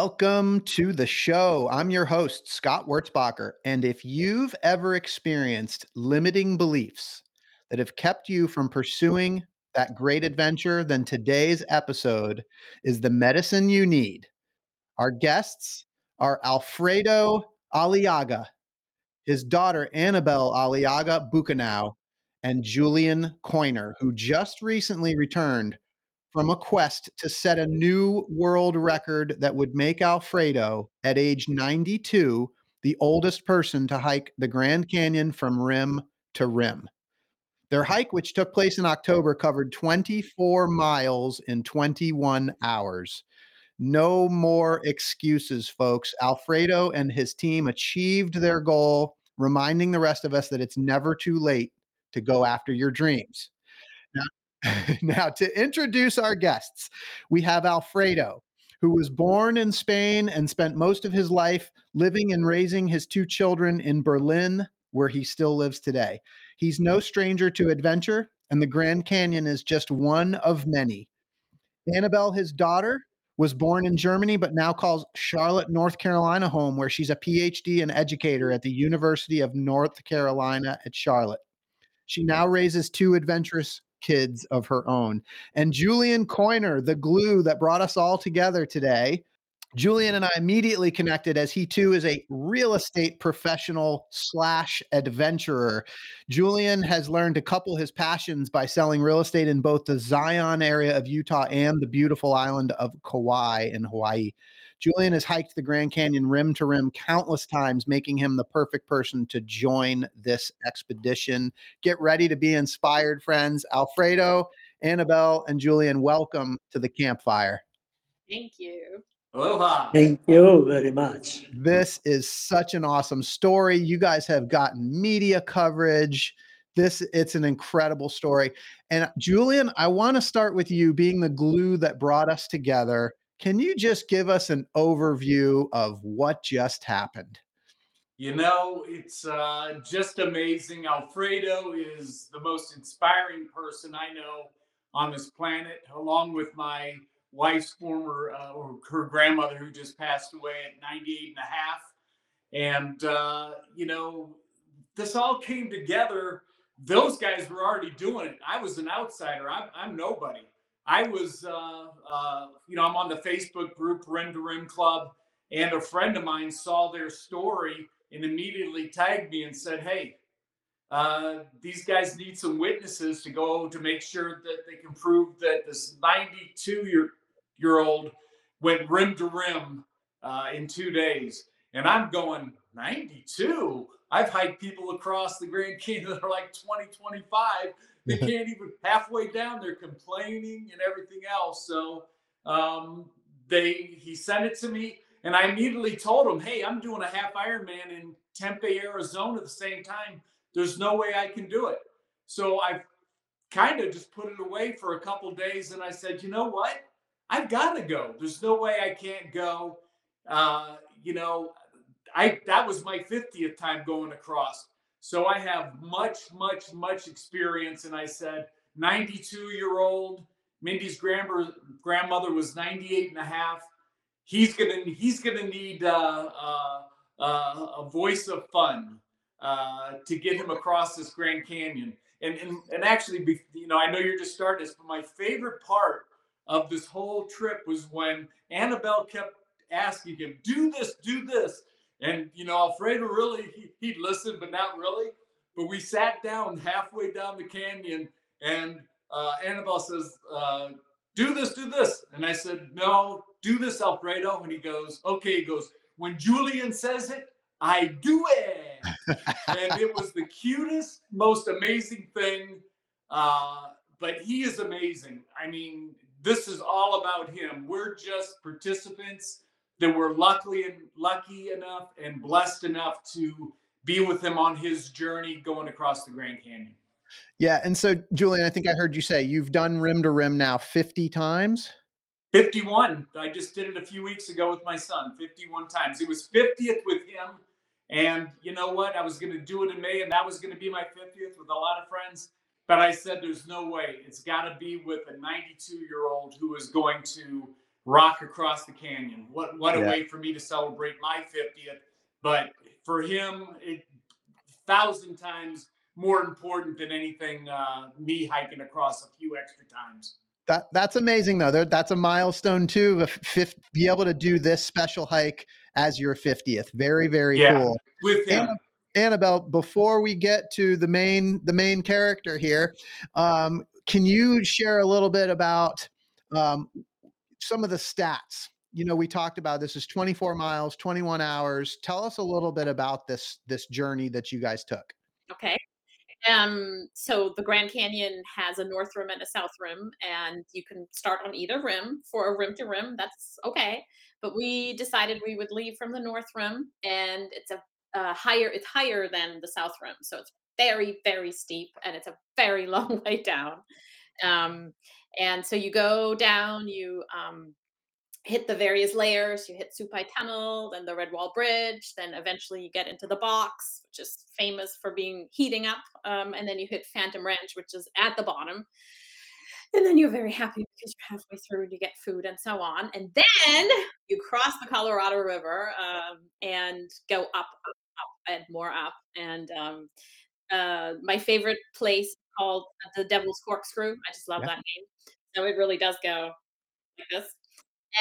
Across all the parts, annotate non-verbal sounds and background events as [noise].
Welcome to the show. I'm your host, Scott Wurzbacher. And if you've ever experienced limiting beliefs that have kept you from pursuing that great adventure, then today's episode is the medicine you need. Our guests are Alfredo Aliaga, his daughter Anabel Aliaga Buchenau, and Julian Coiner, who just recently returned from a quest to set a new world record that would make Alfredo, at age 92, the oldest person to hike the Grand Canyon from rim to rim. Their hike, which took place in October, covered 24 miles in 21 hours. No more excuses, folks. Alfredo and his team achieved their goal, reminding the rest of us that it's never too late to go after your dreams. [laughs] now, to introduce our guests, we have Alfredo, who was born in Spain and spent most of his life living and raising his two children in Berlin, where he still lives today. He's no stranger to adventure, and the Grand Canyon is just one of many. Anabel, his daughter, was born in Germany, but now calls Charlotte, North Carolina home, where she's a PhD and educator at the University of North Carolina at Charlotte. She now raises two adventurous kids of her own. And Julian Coiner, the glue that brought us all together today. Julian and I immediately connected as he too is a real estate professional slash adventurer. Julian has learned to couple his passions by selling real estate in both the Zion area of Utah and the beautiful island of Kauai in Hawaii. Julian has hiked the Grand Canyon rim to rim countless times, making him the perfect person to join this expedition. Get ready to be inspired, friends. Alfredo, Anabel, and Julian, welcome to the campfire. Thank you. Aloha. Thank you very much. This is such an awesome story. You guys have gotten media coverage. This it's an incredible story. And Julian, I want to start with you being the glue that brought us together. Can you just give us an overview of what just happened? You know, it's uh, just amazing. Alfredo is the most inspiring person I know on this planet, along with my wife's former uh, or her grandmother who just passed away at 98 and a half. And, uh, you know, this all came together. Those guys were already doing it. I was an outsider. I'm, I'm nobody. I was, uh, uh, you know, I'm on the Facebook group Rim to Rim Club, and a friend of mine saw their story and immediately tagged me and said, "Hey, uh, these guys need some witnesses to go to make sure that they can prove that this 92 year year old went rim to rim in two days." And I'm going 92. I've hiked people across the Grand Canyon that are like 20, 25 they can't even halfway down. They're complaining and everything else. So um, they he sent it to me, and I immediately told him, "Hey, I'm doing a half Ironman in Tempe, Arizona, at the same time. There's no way I can do it." So I kind of just put it away for a couple days, and I said, "You know what? I've got to go. There's no way I can't go." Uh, you know, I that was my 50th time going across. So I have much, much, much experience. And I said, 92 year old, Mindy's grandmother, grandmother was 98 and a half. He's gonna he's gonna need uh, uh, uh, a voice of fun uh, to get him across this Grand Canyon. And and and actually, you know, I know you're just starting this, but my favorite part of this whole trip was when Anabel kept asking him, "Do this, do this," And you know, Alfredo really he, he'd listen, but not really. But we sat down halfway down the canyon, and uh, Anabel says, uh, "Do this, do this," and I said, "No, do this, Alfredo." And he goes, "Okay." He goes, "When Julian says it, I do it." [laughs] and it was the cutest, most amazing thing. Uh, but he is amazing. I mean, this is all about him. We're just participants that we're luckily and lucky enough and blessed enough to be with him on his journey going across the Grand Canyon. Yeah, and so Julian, I think I heard you say you've done rim to rim now 50 times. 51. I just did it a few weeks ago with my son, 51 times. It was 50th with him. And you know what? I was going to do it in May, and that was going to be my 50th with a lot of friends. But I said, there's no way. It's got to be with a 92 year old who is going to rock across the canyon. What, what a way for me to celebrate my 50th. But for him, it thousand times more important than anything uh, me hiking across a few extra times. That that's amazing though. That's a milestone too. If fifth, be able to do this special hike as your 50th. Very very Yeah. cool. With him. Anna- Anabel, before we get to the main the main character here, um, can you share a little bit about um, some of the stats? You know, we talked about this is 24 miles, 21 hours. Tell us a little bit about this this journey that you guys took. Okay. Um, so the Grand Canyon has a north rim and a south rim, and you can start on either rim for a rim to rim. That's okay. But we decided we would leave from the north rim, and it's a, uh higher. It's higher than the south rim, so it's very very steep, and it's a very [laughs] long way down. Um, and so you go down, you um, hit the various layers. You hit Supai Tunnel, then the Redwall Bridge, then eventually you get into the box, which is famous for being heating up. Um, and then you hit Phantom Ranch, which is at the bottom. And then you're very happy because you're halfway through and you get food and so on. And then you cross the Colorado River um, and go up, up, up, and more up. And um, uh, my favorite place called the Devil's Corkscrew. I just love Yeah. that name. So it really does go like this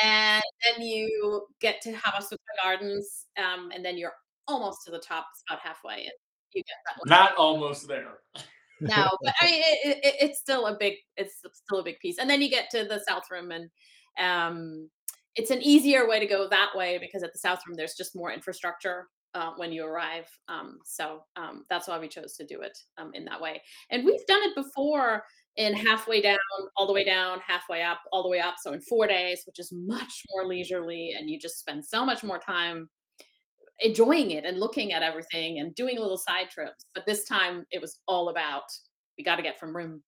and then you get to Havasupai Gardens, um, and then you're almost to the top. It's about halfway, and you get that one. Not almost there. [laughs] [laughs] No, but I mean, it, it, it's still a big, it's still a big piece. And then you get to the South Room, and um, it's an easier way to go that way because at the South Room there's just more infrastructure uh, when you arrive. Um, so um, that's why we chose to do it um, in that way. And we've done it before in halfway down, all the way down, halfway up, all the way up. So in four days, which is much more leisurely, and you just spend so much more time enjoying it and looking at everything and doing little side trips. But this time it was all about we got to get from room room.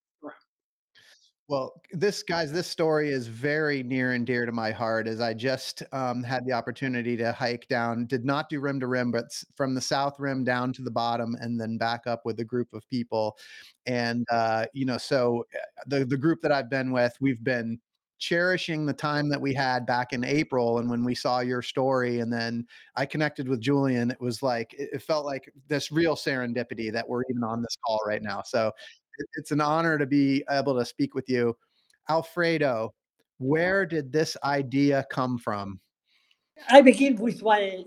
Well, this guys, this story is very near and dear to my heart as I just um, had the opportunity to hike down, did not do rim to rim, but from the south rim down to the bottom and then back up with a group of people. And, uh, you know, so uh, the, the group that I've been with, we've been cherishing the time that we had back in April. And when we saw your story and then I connected with Julian, it was like, it, felt like this real serendipity that we're even on this call right now. So it's an honor to be able to speak with you. Alfredo, where did this idea come from? I begin with my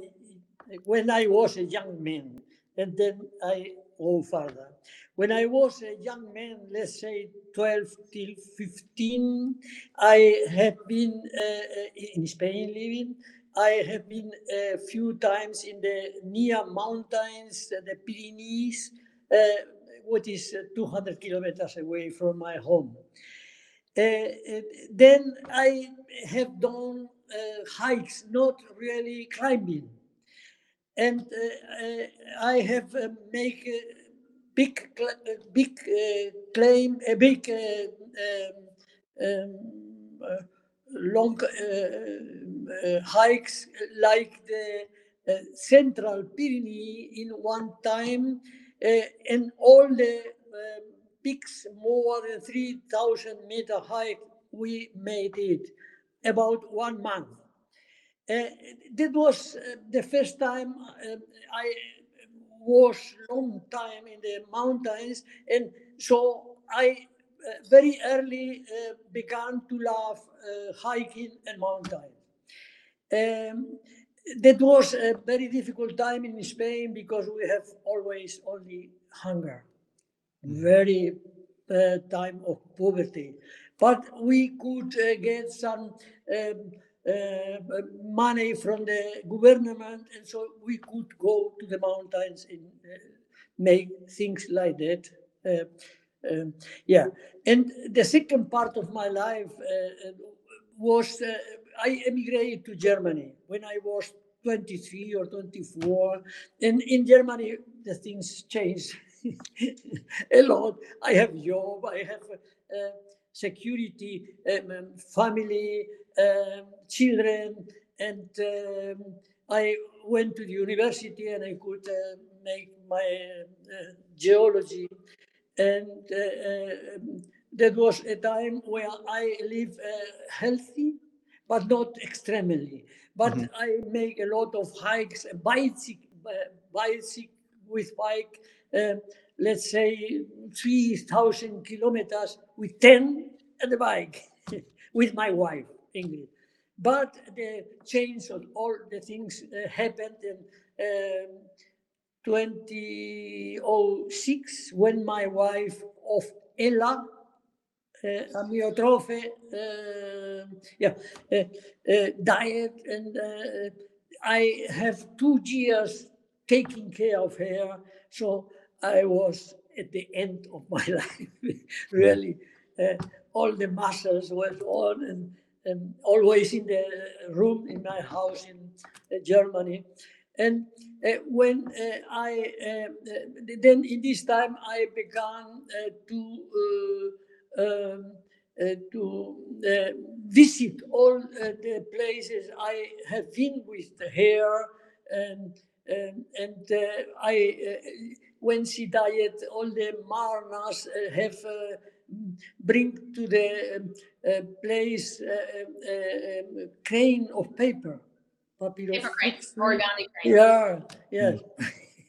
when I was a young man, and then I go further. When I was a young man, let's say 12 till 15, I have been uh, in Spain living. I have been a few times in the near mountains, the Pyrenees, uh, what is uh, 200 kilometers away from my home. Uh, uh, then I have done hikes, not really climbing. And I have uh, make a big, big claim, a big um, um, long uh, uh, hikes like the uh, Central Pyrenees in one time, and all the peaks more than 3,000 meter high, we made it about one month. Uh, that was uh, the first time uh, I was long time in the mountains, and so I very early began to love hiking and mountain. Um, that was a very difficult time in Spain because we have always only hunger, very uh, time of poverty. But we could uh, get some um, uh, money from the government, and so we could go to the mountains and uh, make things like that. Uh, um, yeah, and the second part of my life was uh, I emigrated to Germany when I was 23 or 24. And in Germany, the things changed [laughs] a lot. I have job, I have uh, security, um, um family, um, children, and um, I went to the university and I could uh, make my uh, geology. And uh, um, that was a time where I live uh, healthy, but not extremely. But mm-hmm. I make a lot of hikes, bicycle, bicycle with bike, uh, let's say 3,000 kilometers with 10 at the bike [laughs] with my wife, Ingrid. But the change of all the things uh, happened in um, 2006 when my wife of Ella uh, amyotrophy, uh, yeah, uh, diet, and I have two years taking care of her. So I was at the end of my [laughs] life, really. all the muscles were on and, and always in the room in my house in Germany. And uh, when uh, I uh, then in this time I began to um, uh, to uh, visit all uh, the places I have been with the hair and and, and I when she died, all the Marnas have bring to the um, place um, crane of paper. Paper crane, origami crane. Yeah, yes.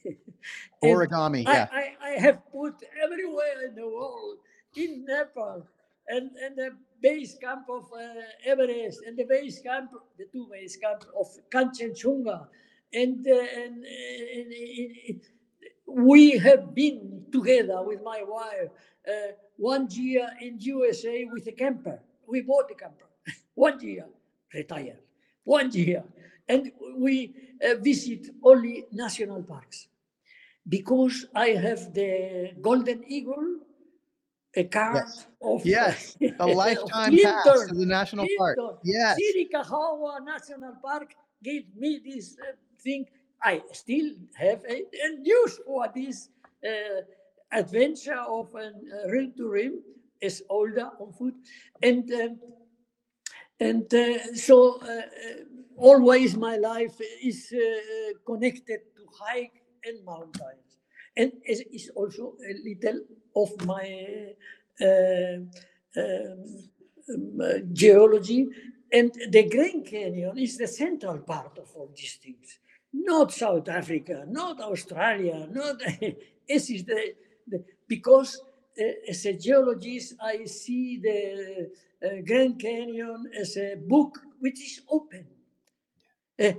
[laughs] origami, yeah. I, I, I have put everywhere in the world in Nepal and, and the base camp of uh, Everest and the base camp, the two base camps of Kanchenjunga. And, uh, and, and, and, we have been together with my wife uh, one year in USA with a camper. We bought a camper. [laughs] one year, retired. One year. And we uh, visit only national parks. Because I have the golden eagle a card yes. of [laughs] yes, a [laughs] lifetime pass to the national park. Yes, Chiricahua National Park gave me this uh, thing. I still have a, a use for this uh, adventure of a uh, rim to rim as older on foot, and um, and uh, so uh, uh, always my life is connected to hike and mountains, and it's also a little of my uh, um, um, geology. And the Grand Canyon is the central part of all these things. Not South Africa, not Australia, not [laughs] this is the, the because uh, as a geologist I see the uh, Grand Canyon as a book which is open. Uh,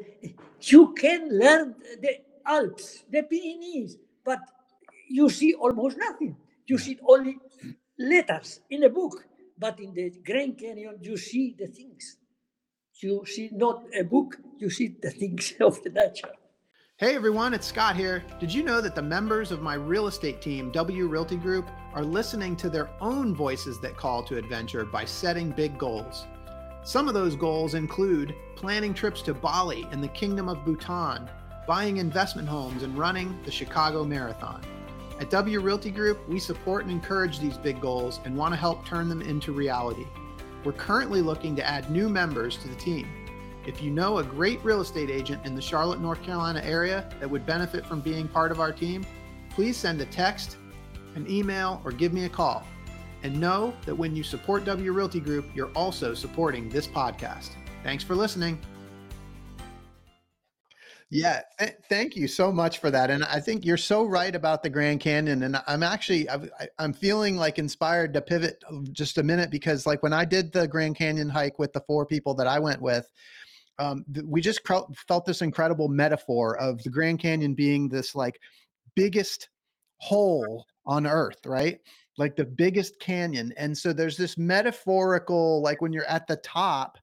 you can learn the Alps, the Pyrenees, but you see almost nothing you see only letters in a book, but in the Grand Canyon, you see the things. You see not a book, you see the things [laughs] of the nature. Hey everyone, it's Scott here. Did you know that the members of my real estate team, W Realty Group, are listening to their own voices that call to adventure by setting big goals? Some of those goals include planning trips to Bali and the Kingdom of Bhutan, buying investment homes, and running the Chicago Marathon. At W Realty Group, we support and encourage these big goals and want to help turn them into reality. We're currently looking to add new members to the team. If you know a great real estate agent in the Charlotte, North Carolina area that would benefit from being part of our team, please send a text, an email, or give me a call. And know that when you support W Realty Group, you're also supporting this podcast. Thanks for listening. Yeah, th- thank you so much for that. And I think you're so right about the Grand Canyon. And I'm actually i am feeling like inspired to pivot just a minute because like when I did the Grand Canyon hike with the four people that I went with, um, th- we just cr- felt this incredible metaphor of the Grand Canyon being this like biggest hole on Earth, right? Like the biggest canyon. And so there's this metaphorical, like when you're at the top,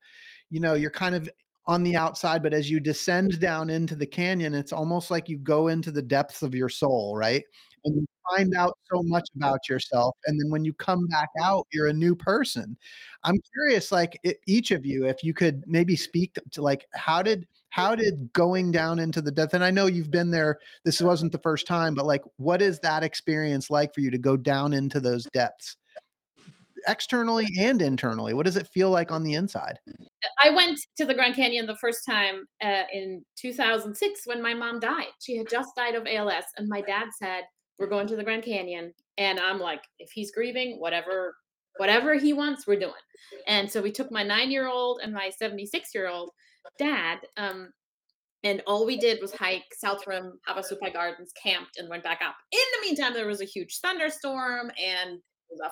you know, you're kind of on the outside, but as you descend down into the canyon, it's almost like you go into the depths of your soul, right? And you find out so much about yourself, and then when you come back out, you're a new person. I'm curious, like, e each of you, if you could maybe speak to, like, how did how did going down into the depth and I know you've been there, this wasn't the first time, but, like, what is that experience like for you to go down into those depths? Externally and internally, what does it feel like on the inside? I went to the Grand Canyon the first time, uh, in 2006 when my mom died. She had just died of ALS, and my dad said, "We're going to the Grand Canyon," and I'm like, "If he's grieving, whatever whatever he wants, we're doing." And so we took my nine-year-old and my 76-year-old dad, um, and all we did was hike South Rim, Havasupai Gardens, camped, and went back up. In the meantime, there was a huge thunderstorm, and was a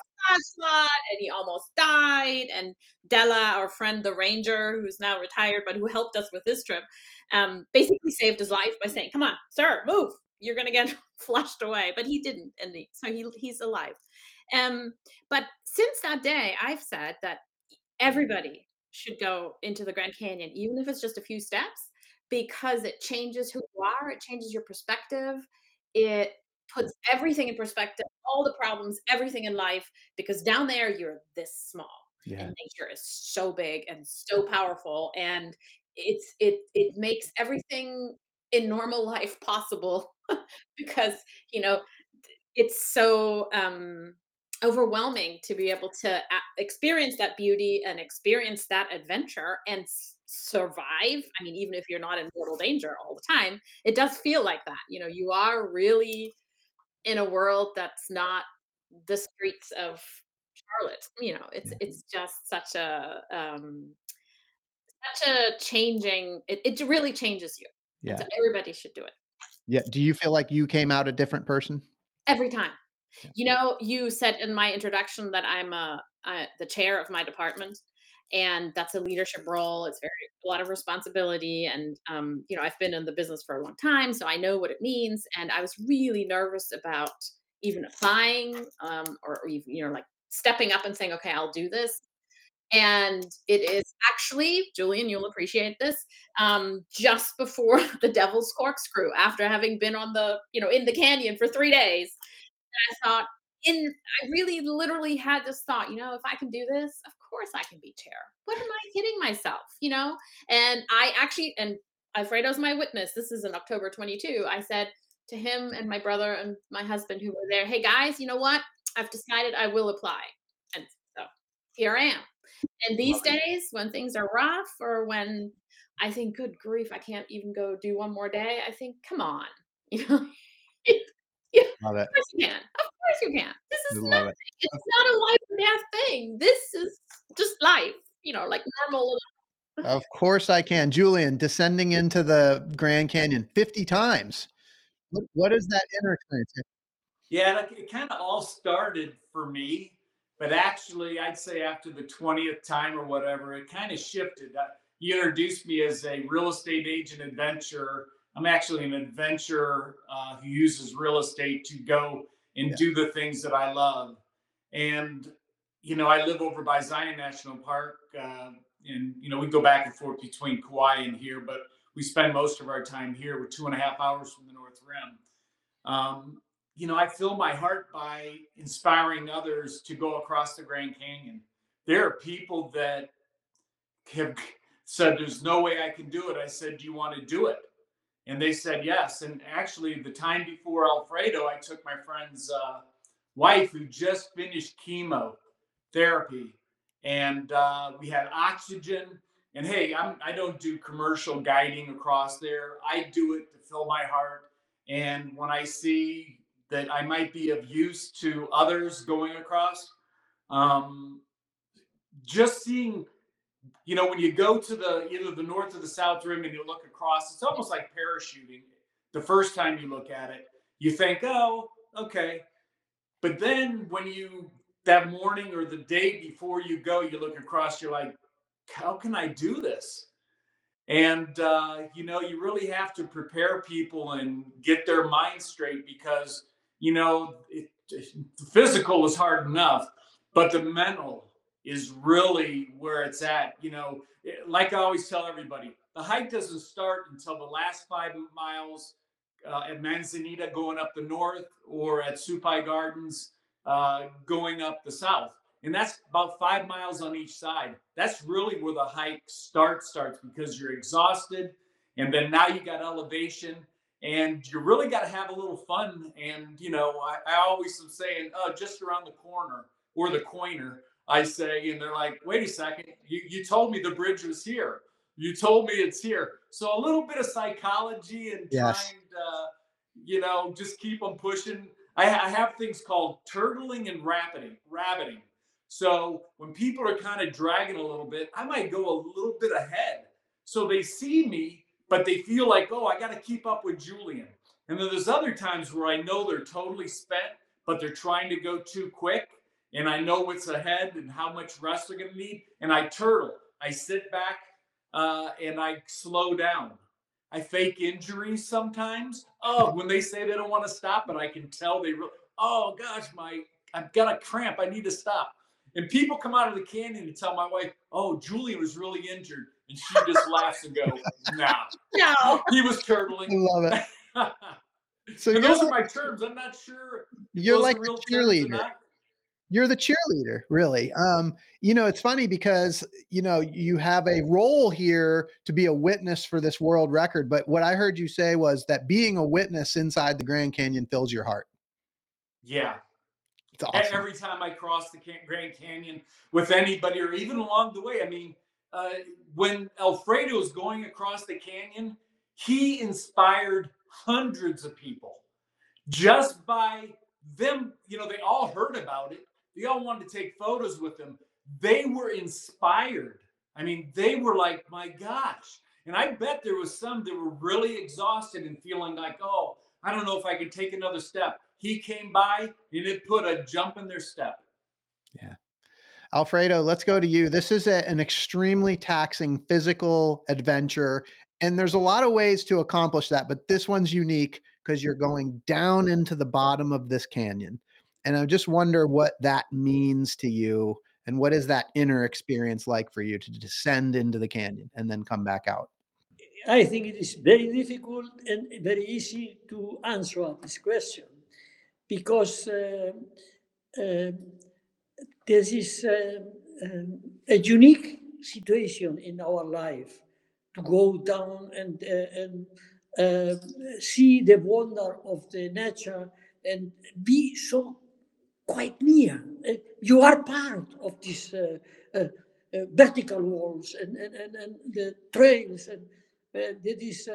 flood, and he almost died. And Della, our friend, the ranger, who's now retired, but who helped us with this trip, um, basically saved his life by saying, "Come on, sir, move. You're gonna get [laughs] flushed away." But he didn't, and so he he's alive. Um, but since that day, I've said that everybody should go into the Grand Canyon, even if it's just a few steps, because it changes who you are, it changes your perspective, it puts everything in perspective, all the problems, everything in life, because down there you're this small Yeah. and nature is so big and so powerful and it's it it makes everything in normal [laughs] life possible [laughs] because you know it's so um overwhelming to be able to experience that beauty and experience that adventure and s- survive i mean even if you're not in mortal danger all the time it does feel like that you know you are really in a world that's not the streets of charlotte you know it's it's just such a um such a changing it, it really changes you Yeah. so everybody should do it Yeah. Do you feel like you came out a different person? every time Yeah. You know, you said in my introduction that I'm a, uh, the chair of my department, and that's a leadership role. It's very a lot of responsibility, and um, you know, I've been in the business for a long time, so I know what it means. And I was really nervous about even applying, um, or, or even you know, like stepping up and saying, "Okay, I'll do this." And it is actually, Julian, you'll appreciate this. Um, just before [laughs] the Devil's Corkscrew, after having been on the, you know, in the canyon for three days, I thought in I really literally had this thought, you know, if I can do this, of course I can be chair. What am I kidding myself, you know? And I actually and Alfredo's my witness. This is in October 22. I said to him and my brother and my husband who were there, "Hey guys, you know what? I've decided I will apply." And so here I am. And these Love it. days when things are rough or when I think, good grief, I can't even go do one more day, I think, come on. [laughs] You know, Love it. of course you can. Of course you can. This is Love nothing. it. It's not a life and death thing. This is just life, you know, like normal. Of course I can. Julian, descending into the Grand Canyon 50 times. What, what is that inner experience? Yeah, like, it kind of all started for me, but actually, I'd say after the 20th time or whatever, it kind of shifted. Uh, you introduced me as a real estate agent adventurer. I'm actually an adventurer uh, who uses real estate to go and Yeah. do the things that I love. And, you know, I live over by Zion National Park. Uh, and, you know, we go back and forth between Kauai and here, but we spend most of our time here. We're two and a half hours from the North Rim. Um, you know, I fill my heart by inspiring others to go across the Grand Canyon. There are people that have [laughs] said, There's no way I can do it. I said, Do you want to do it? And they said yes. And actually, the time before Alfredo, I took my friend's uh, wife who just finished chemo therapy, and uh, we had oxygen. And hey, I'm, I don't do commercial guiding across there. I do it to fill my heart. And when I see that I might be of use to others going across, um, just seeing you know, when you go to the either the north or the south rim and you look across, it's almost like parachuting. The first time you look at it, you think, oh, okay. But then when you that morning or the day before you go, you look across, you're like, how can I do this? And uh, you know, you really have to prepare people and get their mind straight because you know it, the physical is hard enough, but the mental is really where it's at. You know, eh, like I always tell everybody, the hike doesn't start until the last five miles uh, at Manzanita going up the north or at Supai Gardens uh, going up the south. And that's about five miles on each side. That's really where the hike starts, starts because you're exhausted. And then now you got elevation and you really got to have a little fun. And, you know, I, I always am saying, oh, just around the corner or the coiner, I say, and they're like, wait a second, you, you told me the bridge was here. You told me it's here. So a little bit of psychology and Yes. trying to, you know, just keep them pushing. I, I have things called turtling and rabbiting, rabbiting. So when people are kind of dragging a little bit, I might go a little bit ahead. So they see me, but they feel like, oh, I got to keep up with Julian. And then there's other times where I know they're totally spent, but they're trying to go too quick. And I know what's ahead and how much rest they're going to need. And I turtle. I sit back uh, and I slow down. I fake injuries sometimes. Oh, when they say they don't want to stop, but I can tell they really, oh gosh, my, I've got a cramp. I need to stop. And people come out of the canyon and tell my wife, oh, Julian was really injured. And she just laughs and goes, nah, [laughs] No. he was I turtling. love it. [laughs] So and you're, those are my terms. I'm not sure. you're like a real terms or cheerleader. You're the cheerleader, really. Um, you know, it's funny because you know you have a role here to be a witness for this world record. But what I heard you say was that being a witness inside the Grand Canyon fills your heart. Yeah. It's awesome. Every time I cross the Grand Canyon with anybody, or even along the way, I mean, uh, when Alfredo was going across the canyon, he inspired hundreds of people just by them. You know, they all heard about it. They all wanted to take photos with him. They were inspired. I mean, they were like, my gosh. And I bet there was some that were really exhausted and feeling like, oh, I don't know if I could take another step. He came by and it put a jump in their step. Yeah. Alfredo, let's go to you. This is a, an extremely taxing physical adventure, and there's a lot of ways to accomplish that, but this one's unique because you're going down into the bottom of this canyon. And I just wonder what that means to you, and what is that inner experience like for you to descend into the canyon and then come back out? I think it is very difficult and very easy to answer this question because uh, um this is uh, a unique situation in our life to go down and, uh, and uh, see the wonder of the nature and be so quite near. Uh, You are part of these uh, uh, vertical walls and, and, and, and the trails and that is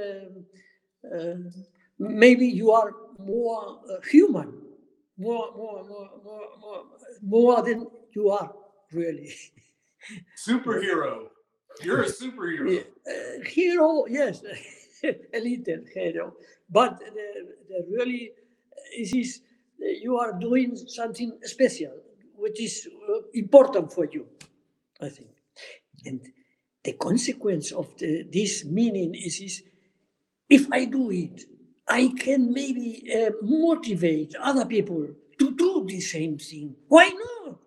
um, maybe you are more uh, human, more, more, more, more, more, more than you are really. [laughs] Superhero. You're a superhero. Uh, hero, yes, [laughs] a little hero, but the, the really is is you are doing something special, which is uh, important for you, I think, and the consequence of the, this meaning is is if I do it, I can maybe uh, motivate other people to do the same thing. Why not?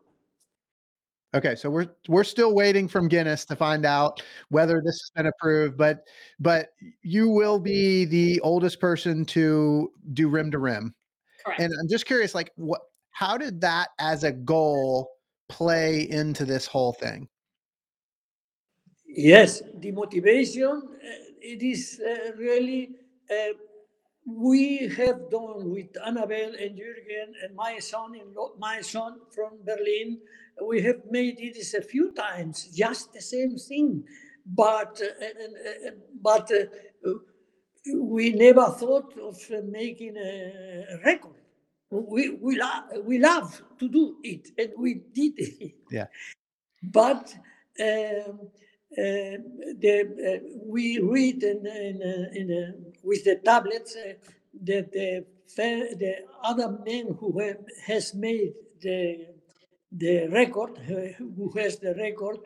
Okay, so we're we're still waiting from Guinness to find out whether this has been approved, but but you will be the oldest person to do rim to rim. Correct. And I'm just curious, like, what? How did that as a goal play into this whole thing? Yes, the motivation, uh, it is uh, really, uh, we have done with Anabel and Jürgen and my son in my son from Berlin, we have made it is a few times, just the same thing. But, uh, and, and, but uh, we never thought of making a record. We, we, lo- we love to do it and we did it. Yeah. [laughs] But um, uh, the, uh, we read in, in, uh, in, uh, with the tablets uh, that the, the other man who have, has made the, the record, uh, who has the record,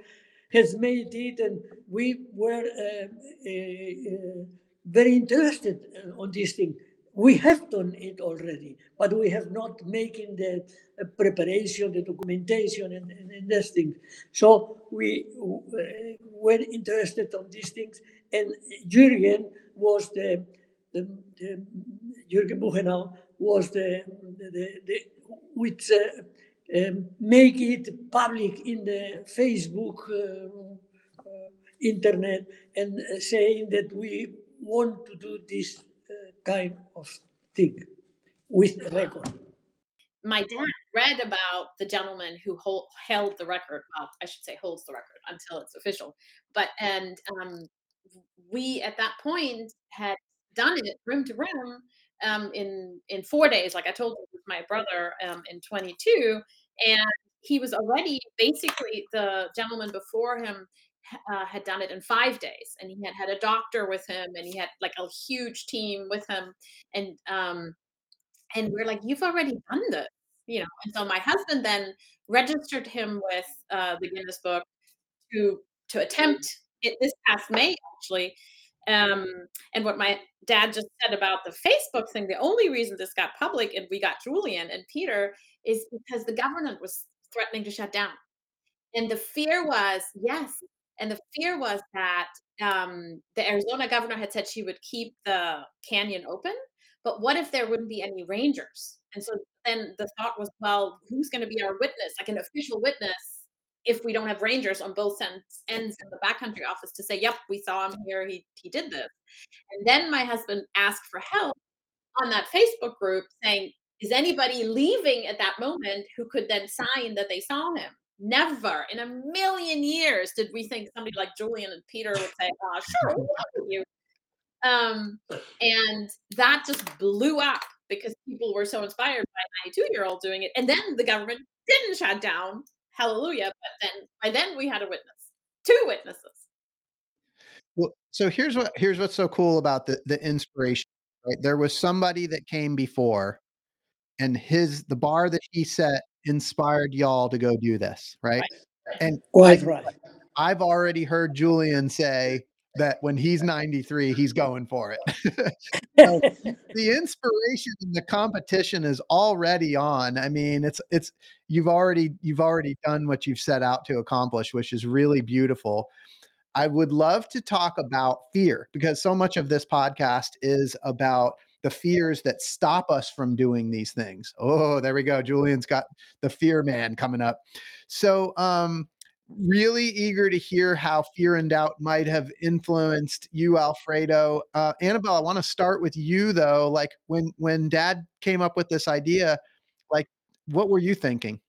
has made it, and we were uh, uh, uh, very interested uh, on this thing. We have done it already, but we have not making the uh, preparation, the documentation, and, and, and these things. So we uh, were interested on these things, and Jürgen was the, the, the Jürgen Buchenau was the, the, the which uh, um, make it public in the Facebook uh, uh, internet and saying that we want to do this uh, kind of thing with the record. My dad read about the gentleman who hold, held the record. Well, I should say holds the record until it's official. But and um, we at that point had done it room to room um, in in four days, like I told you with my brother um, in 22, and he was already basically the gentleman before him uh, had done it in five days, and he had had a doctor with him, and he had like a huge team with him, and um, and we're like, you've already done this, you know. And so my husband then registered him with uh, the Guinness Book to to attempt it this past May actually. Um, and what my dad just said about the Facebook thing, the only reason this got public and we got Julian and Peter is because the government was threatening to shut down. And the fear was, yes, and the fear was that um, the Arizona governor had said she would keep the canyon open, but what if there wouldn't be any rangers? And so then the thought was, well, who's going to be our witness, like an official witness, if we don't have rangers on both ends, ends in the backcountry office to say, yep, we saw him here, he, he did this. And then my husband asked for help on that Facebook group saying, is anybody leaving at that moment who could then sign that they saw him? Never in a million years did we think somebody like Julian and Peter would say, oh, sure, we'll you. Um, and that just blew up because people were so inspired by a 92 year old doing it. And then the government didn't shut down. Hallelujah. But then by then we had a witness, two witnesses. Well, so here's what here's what's so cool about the the inspiration. Right, there was somebody that came before, and his the bar that he set inspired y'all to go do this, right? right. And quite right. I've already heard Julian say that when he's 93, he's going for it. [laughs] so [laughs] the inspiration and the competition is already on. I mean, it's it's you've already you've already done what you've set out to accomplish, which is really beautiful. I would love to talk about fear because so much of this podcast is about the fears that stop us from doing these things. Oh, there we go. Julian's got the fear man coming up. So, um, really eager to hear how fear and doubt might have influenced you alfredo uh, annabelle i want to start with you though like when when dad came up with this idea like what were you thinking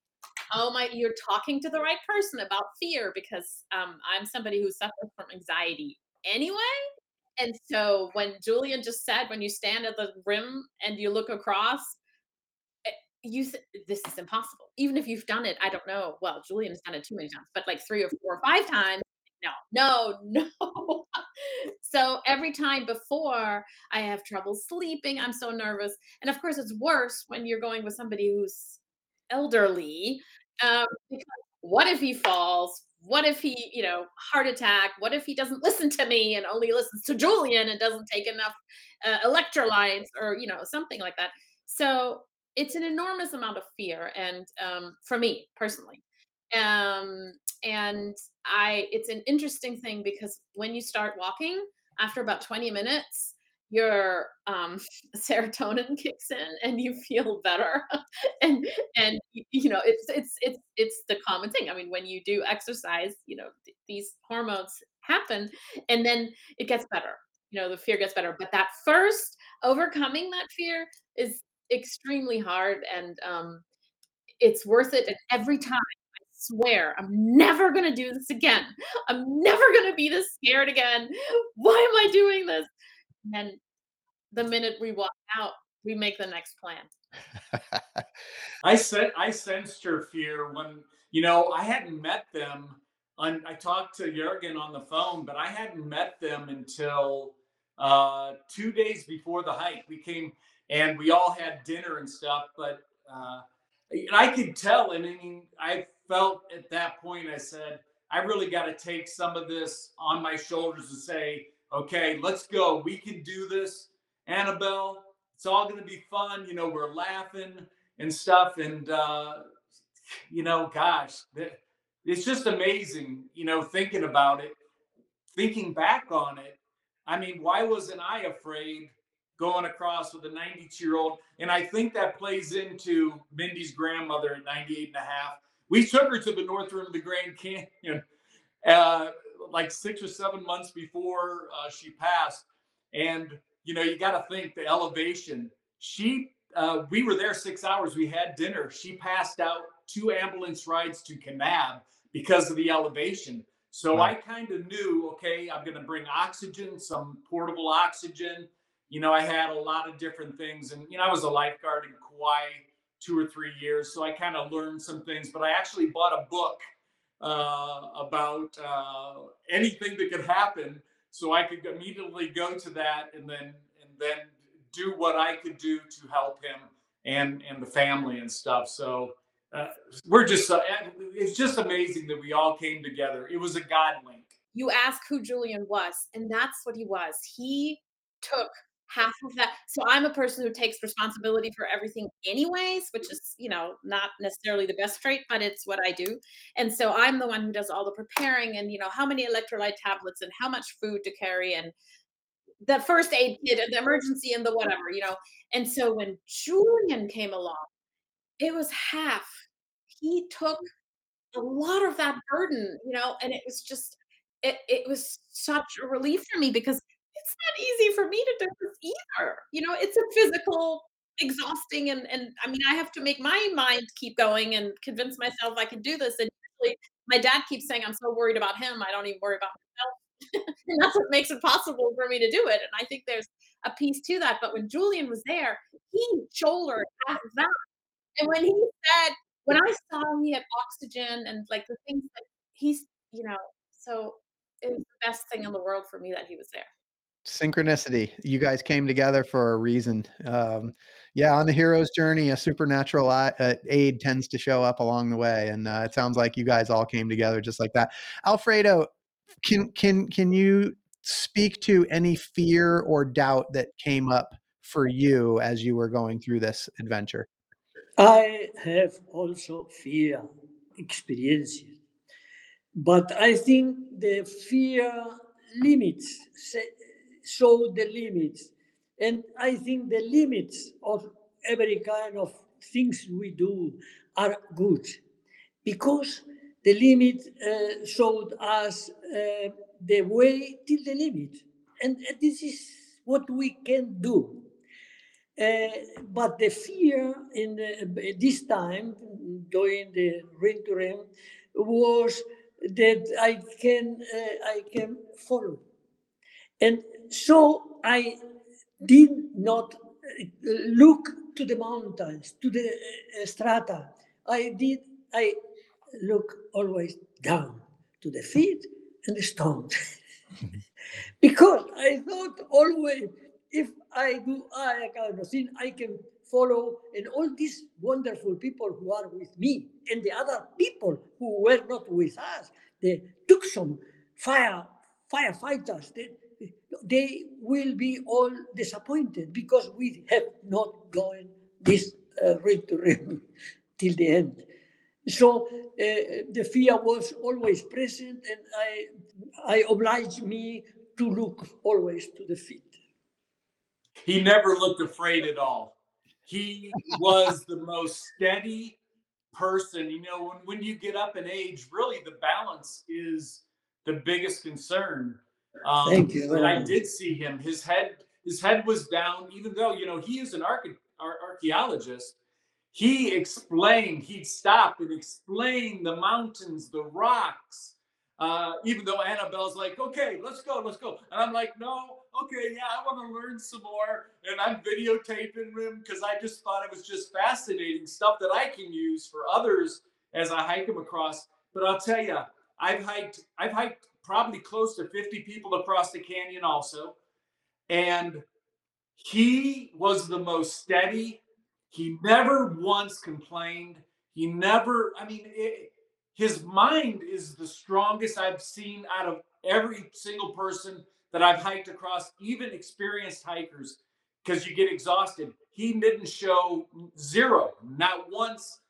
oh my you're talking to the right person about fear because um, i'm somebody who suffers from anxiety anyway and so when julian just said when you stand at the rim and you look across eh, you th- this is impossible. Even if you've done it i don't know. Well julian's done it too many times but like three or four or five times no no [laughs] no. So every time before i have trouble sleeping i'm so nervous. And of course it's worse when you're going with somebody who's elderly um, because what if he falls? What if he, you know, heart attack? What if he doesn't listen to me and only listens to Julian and doesn't take enough uh, electrolytes or, you know, something like that? So it's an enormous amount of fear. And um, for me personally, um, and I, it's an interesting thing because when you start walking, after about 20 minutes, your um, [laughs] serotonin kicks in and you feel better [laughs] and and you know it's it's it's it's the common thing i mean when you do exercise you know th- these hormones happen and then it gets better you know the fear gets better but that first overcoming that fear is extremely hard and um it's worth it and every time I swear I'm never going to do this again. I'm never going to be this scared again. Why am I doing this? And the minute we walk out, we make the next plan. [laughs] I said I sensed your fear when you know I hadn't met them. I talked to Jurgen on the phone, but I hadn't met them until uh, two days before the hike. We came and we all had dinner and stuff, but uh, I could tell. And I mean, I felt at that point, I said, I really got to take some of this on my shoulders and say, okay, let's go. We can do this. Anabel, it's all going to be fun. You know, we're laughing and stuff. And, uh, you know, gosh, it's just amazing, you know, thinking about it, thinking back on it. I mean, why wasn't I afraid going across with a 92 year old? And I think that plays into Mindy's grandmother at 98 and a half. We took her to the north rim of the Grand Canyon uh, like six or seven months before uh, she passed. And, you know, you got to think the elevation. She, uh, we were there six hours. We had dinner. She passed out two ambulance rides to Kanab because of the elevation. So I kind of knew, okay, I'm going to bring oxygen, some portable oxygen. You know, I had a lot of different things. And, you know, I was a lifeguard in Kauai two or three years. So I kind of learned some things, but I actually bought a book uh, about uh, anything that could happen. So I could immediately go to that and then, and then do what I could do to help him and, and the family and stuff. So, uh, we're just uh, it's just amazing that we all came together. It was a god link. You ask who julian was and that's what he was. He took half of that so i'm a person who takes responsibility for everything anyways which is you know not necessarily the best trait but it's what i do and so i'm the one who does all the preparing and you know how many electrolyte tablets and how much food to carry and the first aid kit and the emergency and the whatever you know and so when julian came along it was half. He took a lot of that burden, you know, and it was just it it was such a relief for me because it's not easy for me to do this either. You know, it's a physical exhausting and and I mean I have to make my mind keep going and convince myself I can do this. And usually my dad keeps saying I'm so worried about him, I don't even worry about myself. [laughs] and that's what makes it possible for me to do it. And I think there's a piece to that. But when Julian was there, he shouldered that. And when he said, when I saw him, he had oxygen and like the things that he's, you know, so it was the best thing in the world for me that he was there. Synchronicity. You guys came together for a reason. Um, yeah, on the hero's journey, a supernatural uh, aid tends to show up along the way, and uh, it sounds like you guys all came together just like that. Alfredo, can can can you speak to any fear or doubt that came up for you as you were going through this adventure? I have also fear experiences, but I think the fear limits show the limits, and I think the limits of every kind of things we do are good. Because the limit uh, showed us uh, the way till the limit, and this is what we can do. Uh, but the fear in the, this time during the ring was that I can uh, I can follow, and so I did not uh, look to the mountains to the uh, strata. I did I look always down to the feet and the stones [laughs] because I thought always if I do thing, I can follow and all these wonderful people who are with me and the other people who were not with us, they took some fire firefighters. They, they will be all disappointed because we have not gone this uh, ring to ring [laughs] till the end. So uh, the fear was always present, and I, I obliged me to look always to the feet. He never looked afraid at all. He was the most steady person. You know, when, when you get up in age, really the balance is the biggest concern. Um, Thank you. And I did see him. His head, his head was down, even though you know he is an arche- archaeologist. He explained. He'd stop and explain the mountains, the rocks, uh, even though Anabel's like, okay, let's go, let's go. And I'm like, no, okay, yeah, I want to learn some more. And I'm videotaping him because I just thought it was just fascinating stuff that I can use for others as I hike them across. But I'll tell you, I've hiked, I've hiked probably close to 50 people across the canyon also. And he was the most steady. He never once complained. He never, I mean, it, his mind is the strongest I've seen out of every single person that I've hiked across, even experienced hikers, because you get exhausted. He didn't show zero, not once,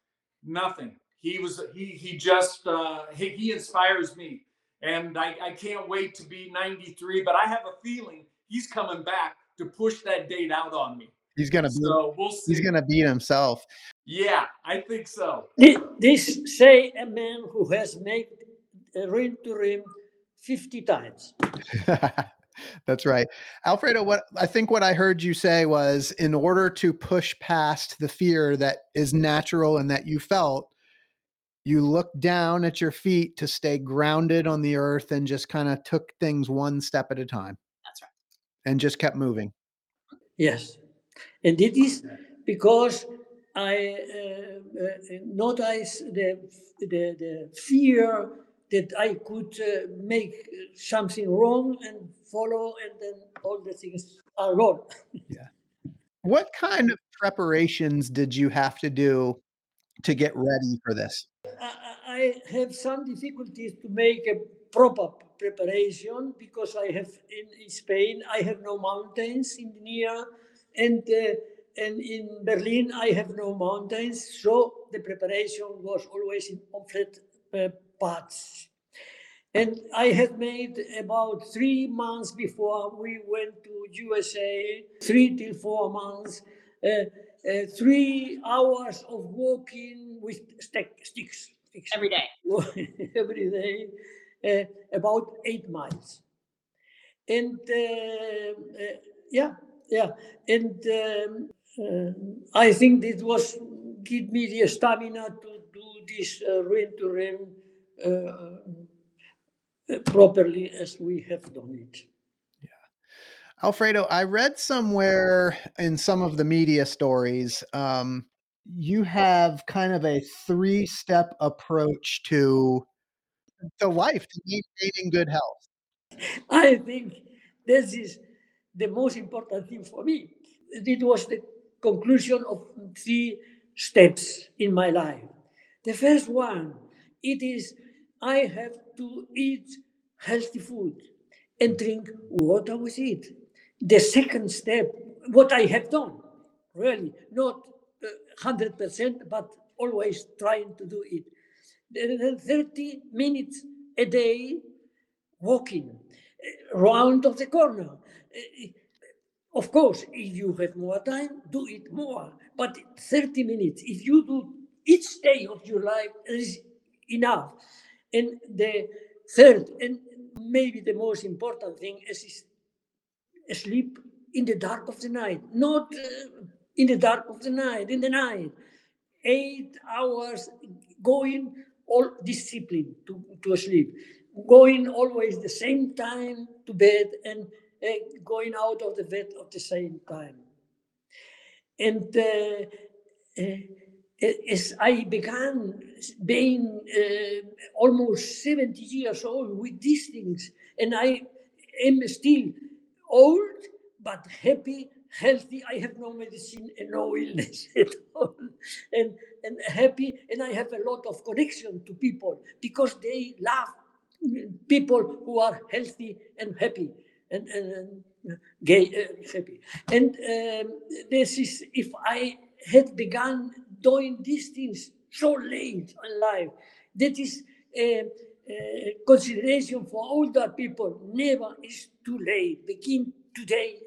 nothing. He was he he just uh, he, he inspires me, and I, I can't wait to be 93. But I have a feeling he's coming back to push that date out on me. He's gonna beat, So we'll see. he's gonna beat himself. Yeah, I think so. Thi- This say a man who has made a rim to rim 50 times. [laughs] That's right. Alfredo, what I think what I heard you say was in order to push past the fear that is natural and that you felt, you looked down at your feet to stay grounded on the earth and just kind of took things one step at a time That's right. and just kept moving. Yes. And it is because I uh, uh, notice the, the, the fear that I could uh, make something wrong and follow, and then all the things are gone. [laughs] Yeah. What kind of preparations did you have to do to get ready for this? I, have some difficulties to make a proper preparation because I have in, in Spain I have no mountains in near, and uh, and in Berlin I have no mountains, so the preparation was always in flat uh, parts. And I had made about three months before we went to USA, three till four months, uh, uh, three hours of walking with stick, sticks, sticks Every day. [laughs] every day, uh, about eight miles. And uh, uh, yeah, yeah, and um, uh, I think this was give me the stamina to do this uh, rim to uh, uh, properly as we have done it. Alfredo, I read somewhere in some of the media stories, um, you have kind of a three step approach to to life, to maintaining good health. I think this is the most important thing for me. It was the conclusion of three steps in my life. The first one, it is I have to eat healthy food and drink water with it. The second step, what I have done, really, not uh, 100%, but always trying to do it. The- the 30 minutes a day walking uh, round of the corner. Uh, Of course, if you have more time, do it more. But 30 minutes, if you do each day of your life, is enough. And the third, and maybe the most important thing, is is sleep in the dark of the night, not uh, in the dark of the night, in the night. Eight hours going all discipline to, to sleep, going always the same time to bed and uh, going out of the bed at the same time. And uh, uh, as I began being uh, almost 70 years old with these things, and I am still old but happy, healthy. I have no medicine and no illness [laughs] at all, and and happy. And I have a lot of connection to people because they love people who are healthy and happy and, and, and gay uh, happy. And um, this is if I had begun doing these things so late in life, that is. Uh, uh, Eh, consideration for older people never is too late. Begin today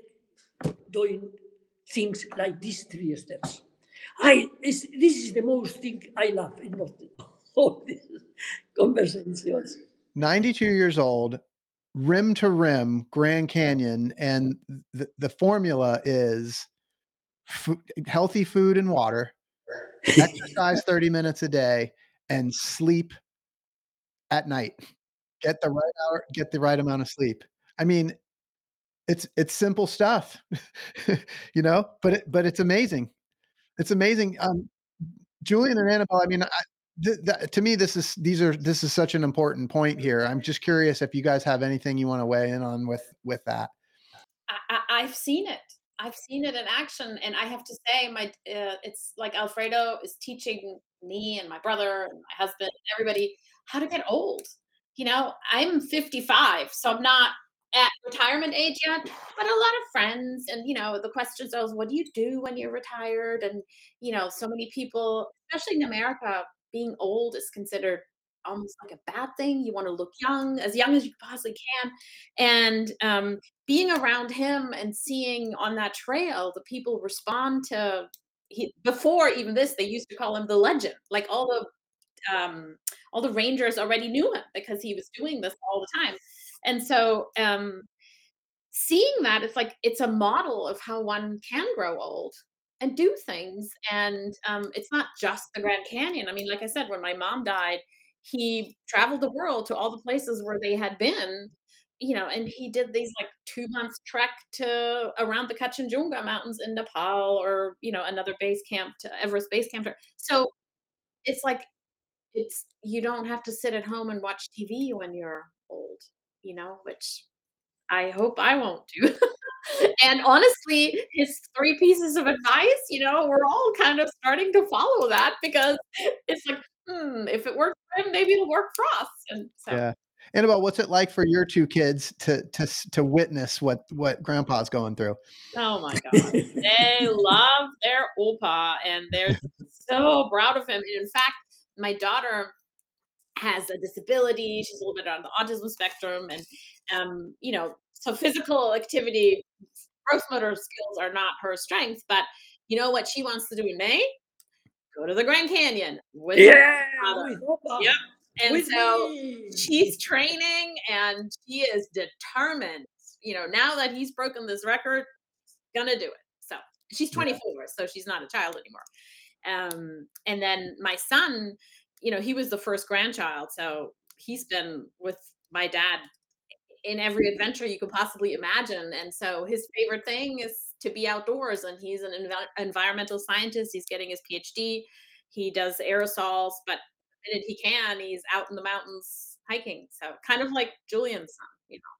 doing things like these three steps. I is this is the most thing I love in [laughs] all these conversations. 92 years old, rim to rim, Grand Canyon, and the, the formula is healthy food and water, [laughs] exercise 30 minutes a day, and sleep at night. Get the right hour, [laughs] get the right amount of sleep. I mean, it's it's simple stuff, [laughs] you know, but it, but it's amazing. It's amazing. Um, Julian and Anabel, I mean, I, th- th- to me, this is these are this is such an important point here. I'm just curious if you guys have anything you want to weigh in on with with that. I, I, I've seen it. I've seen it in action, and I have to say, my uh, it's like Alfredo is teaching me and my brother and my husband, everybody, how to get old. You know, I'm 55, so I'm not at retirement age yet, but a lot of friends, and you know, the questions are, what do you do when you're retired? And you know, so many people, especially in America, being old is considered almost like a bad thing. You want to look young, as young as you possibly can. And um, being around him and seeing on that trail the people respond to he, before even this, they used to call him the legend. Like all the um, all the rangers already knew him because he was doing this all the time. And so um, seeing that, it's like it's a model of how one can grow old and do things. And um, it's not just the Grand Canyon. I mean, like I said, when my mom died, he traveled the world to all the places where they had been, you know, and he did these like two months trek to around the Kanchenjunga Mountains in Nepal or, you know, another base camp to Everest Base Camp. So it's like, it's, you don't have to sit at home and watch TV when you're old, you know, which I hope I won't do. [laughs] and honestly, his three pieces of advice, you know, we're all kind of starting to follow that because it's like, hmm, if it worked for him, maybe it'll work for us. And so Yeah. Anabel, what's it like for your two kids to to to witness what what Grandpa's going through? Oh my god. They love their Opa and they're [laughs] so proud of him. And in fact, my daughter has a disability. She's a little bit on the autism spectrum. And um, you know, so physical activity, gross motor skills are not her strength. But you know what she wants to do in May? Go to the Grand Canyon with Yeah, father. with Opa. Yep. And With so me. she's training and she is determined. You know, now that he's broken this record, gonna do it. So she's 24, so she's not a child anymore. Um, and then my son, you know, he was the first grandchild, so he's been with my dad in every adventure you could possibly imagine. And so his favorite thing is to be outdoors, and he's an envi- environmental scientist. He's getting his PhD. He does aerosols, but the minute he can, he's out in the mountains hiking. So kind of like Julian's son, you know.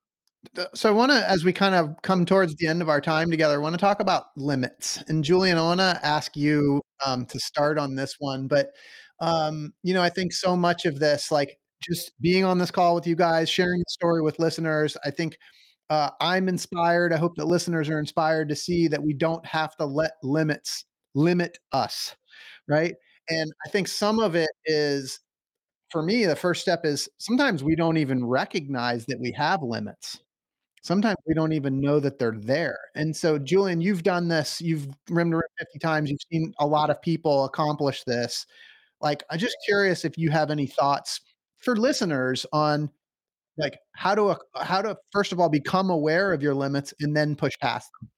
So I want to, as we kind of come towards the end of our time together, I want to talk about limits. And Julian, I want to ask you um, to start on this one. But um, you know, I think so much of this, like just being on this call with you guys, sharing the story with listeners, I think uh, I'm inspired. I hope that listeners are inspired to see that we don't have to let limits limit us, right? And I think some of it is, for me, the first step is sometimes we don't even recognize that we have limits sometimes we don't even know that they're there. And so, Julian, you've done this, you've rimmed around 50 times, you've seen a lot of people accomplish this. Like, I'm just curious if you have any thoughts for listeners on like how to how to first of all become aware of your limits and then push past them.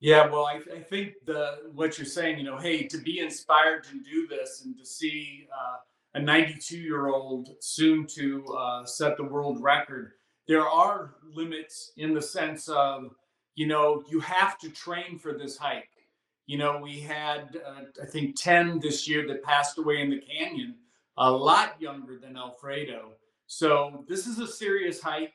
Yeah, well, I, I think the what you're saying, you know, hey, to be inspired to do this and to see uh, a 92 year old soon to uh, set the world record, there are limits in the sense of, you know, you have to train for this hike. You know, we had, uh, I think, 10 this year that passed away in the canyon, a lot younger than Alfredo. So this is a serious hike.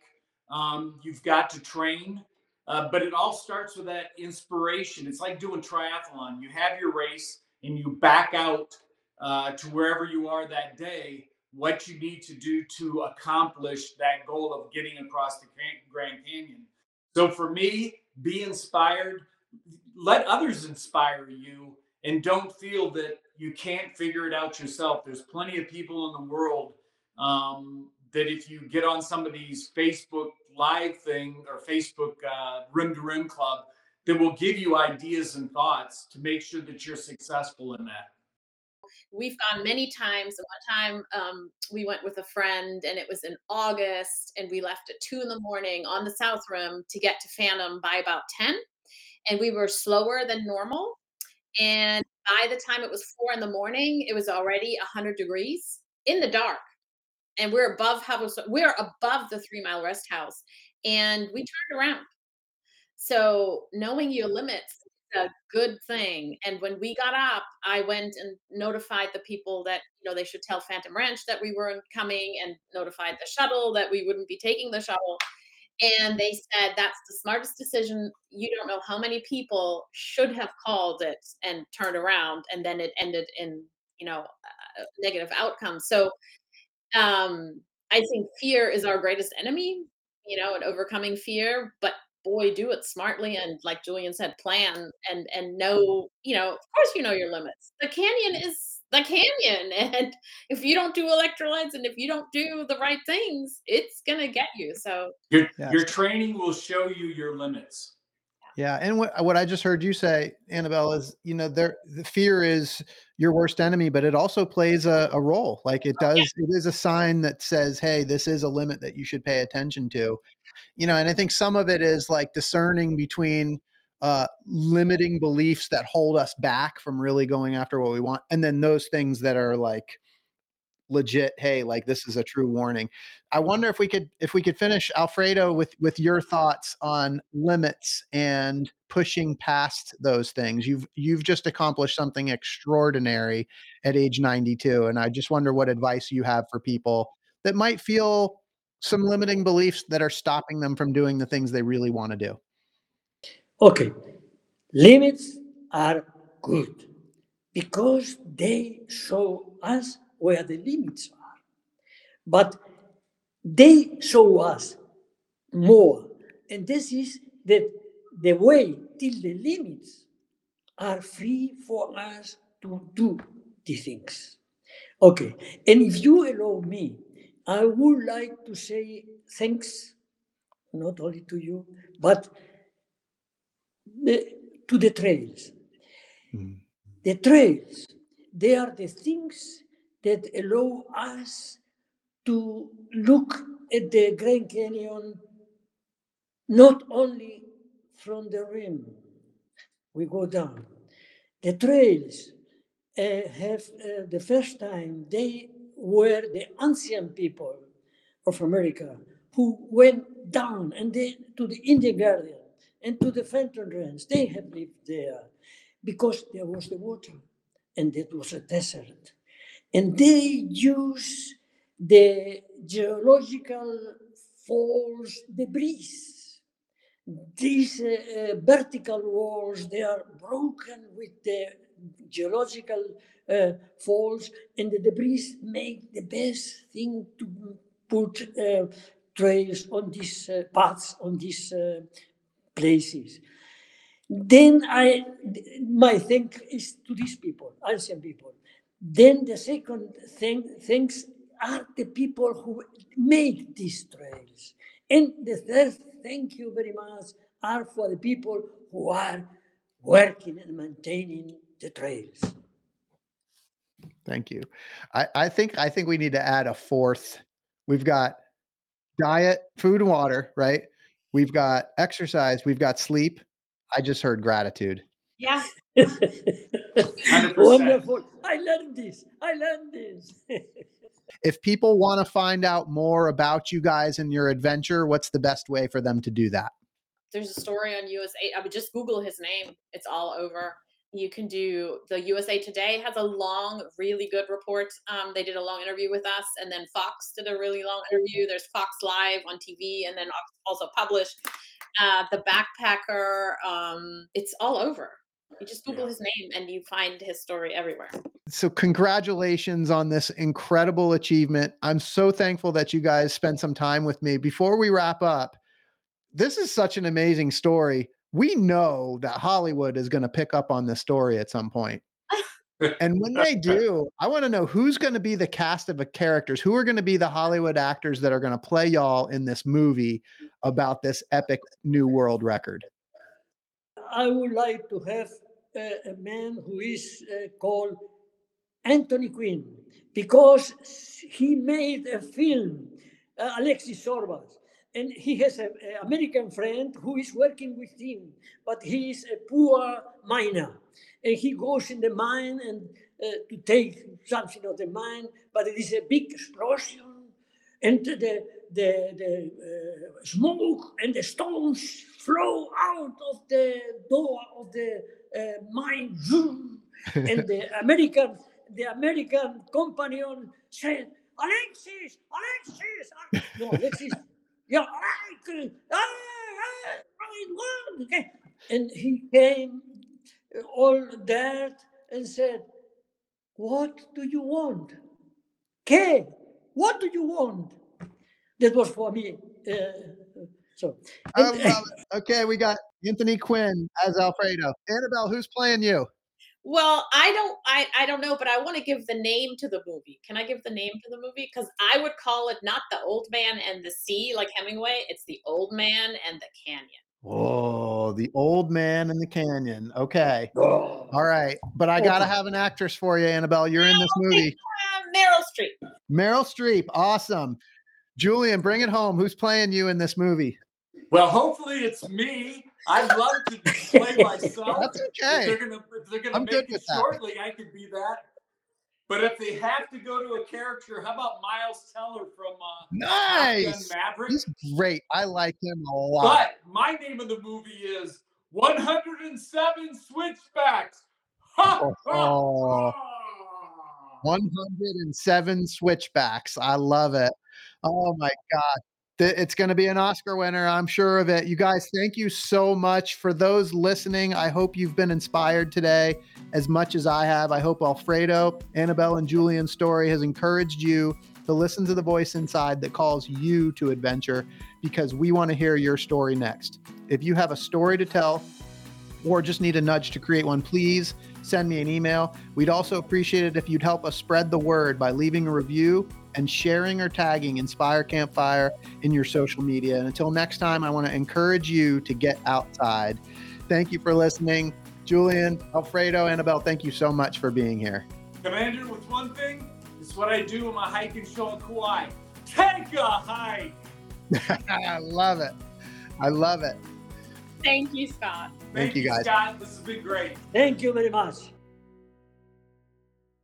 Um, you've got to train. Uh, but it all starts with that inspiration. It's like doing triathlon. You have your race and you back out uh, to wherever you are that day, what you need to do to accomplish that goal of getting across the Grand Canyon. So for me, be inspired. Let others inspire you and don't feel that you can't figure it out yourself. There's plenty of people in the world um, that if you get on somebody's Facebook live thing or Facebook uh, Rim to Rim Club, that will give you ideas and thoughts to make sure that you're successful in that. We've gone many times. One time um, we went with a friend and it was in August and we left at two in the morning on the South Rim to get to Phantom by about 10. And we were slower than normal. And by the time it was four in the morning, it was already 100 degrees in the dark. And we're above house, we're above the three mile rest house. And we turned around. So knowing your limits a good thing. And when we got up, I went and notified the people that you know they should tell Phantom Ranch that we weren't coming, and notified the shuttle that we wouldn't be taking the shuttle. And they said that's the smartest decision. You don't know how many people should have called it and turned around, and then it ended in you know negative outcome. So um, I think fear is our greatest enemy, you know, and overcoming fear, but boy, do it smartly and like Julian said, plan and and mm. know, you know, of course you know your limits. The canyon mm. is the canyon. [laughs] And if you don't do electrolytes and if you don't do the right things, it's gonna get you. So Your Yes. your training will show you your limits. Yeah, and what what I just heard you say, Anabel, is you know there the fear is your worst enemy, but it also plays a, a role. Like it does, it is a sign that says, "Hey, this is a limit that you should pay attention to." You know, and I think some of it is like discerning between uh, limiting beliefs that hold us back from really going after what we want, and then those things that are like legit hey like this is a true warning. I wonder if we could if we could finish alfredo with with your thoughts on limits and pushing past those things. You've you've just accomplished something extraordinary at age 92 and i just wonder what advice you have for people that might feel some limiting beliefs that are stopping them from doing the things they really want to do. Okay, limits are good because they show us where the limits are. But they show us more. And this is that the way till the limits are free for us to do the things. Okay, and if you allow me, I would like to say thanks, not only to you, but the, to the trails. Mhm. The trails, they are the things that allow us to look at the Grand Canyon not only from the rim, we go down. The trails uh, have uh, the first time they were the ancient people of America who went down and they, to the Indian Garden and to the Phantom Ranch. They have lived there because there was the water and it was a desert. And they use the geological falls debris. These uh, uh, vertical walls, they are broken with the geological uh, falls, and the debris make the best thing to put uh, trails on these uh, paths, on these uh, places. Then I, my thank is to these people, ancient people. Then the second thing, things are the people who make these trails. And the third, thank you very much, are for the people who are working and maintaining the trails. Thank you. I, I think I think we need to add a fourth. We've got diet, food and water, right? We've got exercise, we've got sleep. I just heard gratitude. yeah, 100%. [laughs] Wonderful. I learned this. I learned this. [laughs] If people want to find out more about you guys and your adventure, what's the best way for them to do that? there's a story on USA. I would just Google his name. It's all over. You can do the USA Today has a long, really good report. Um, they did a long interview with us, and then Fox did a really long interview. There's Fox Live on TV, and then also published. Uh, the Backpacker. Um, it's all over. You just Google Yeah. his name, and you find his story everywhere. So, congratulations on this incredible achievement. I'm so thankful that you guys spent some time with me. Before we wrap up, this is such an amazing story. We know that Hollywood is going to pick up on this story at some point. [laughs] And when they do, I want to know who's going to be the cast of the characters, who are going to be the Hollywood actors that are going to play y'all in this movie about this epic new world record. I would like to have a man who is uh, called Anthony Quinn because he made a film, uh, Alexis Sorbas, and he has an American friend who is working with him, but he is a poor miner, and he goes in the mine and uh, to take something of the mine, but it is a big explosion, and the the, the uh, smoke and the stones flow out of the door of the uh, mine, zoom, and the [laughs] American the American companion said, Alexis, Alexis, no, Alexis, yeah, Alexis, ah, ah, right one, okay. And he came uh, all there and said, What do you want? ¿Qué? What do you want? That was for me. Uh, so, and- it. Okay, we got Anthony Quinn as Alfredo. Anabel, who's playing you? Well, I don't I I don't know, but I want to give the name to the movie. Can I give the name to the movie? Because I would call it not the old man and the sea like Hemingway. It's the old man and the canyon. Oh, the old man in the canyon. Okay. [laughs] Oh. All right. But I gotta have an actress for you, Anabel. You're in this movie. Uh, Meryl Streep. Meryl Streep. Awesome. Julian, bring it home. Who's playing you in this movie? Well, hopefully it's me. I'd love to play [laughs] myself. That's If okay. they're gonna if they're gonna I'm good make it with that. shortly, I could be that. But if they have to go to a character, how about Miles Teller from uh, Top Gun Nice. Maverick? He's great. I like him a lot. But my name of the movie is 107 Switchbacks. Ha, ha, Oh. ha. 107 switchbacks. I love it. Oh my God. It's going to be an Oscar winner. I'm sure of it. You guys, thank you so much. For those listening, I hope you've been inspired today as much as I have. I hope Alfredo, Anabel, and Julian's story has encouraged you to listen to the voice inside that calls you to adventure because we want to hear your story next. If you have a story to tell, or just need a nudge to create one, please send me an email. We'd also appreciate it if you'd help us spread the word by leaving a review and sharing or tagging Inspire Campfire in your social media. And until next time, I want to encourage you to get outside. Thank you for listening. Julian, Alfredo, Anabel, thank you so much for being here. Commander, with one thing, it's what I do in my hiking show in Kauai. Take a hike. [laughs] I love it. I love it. Thank you, Scott. Thank you, guys. Scott. This has been great. Thank you very much.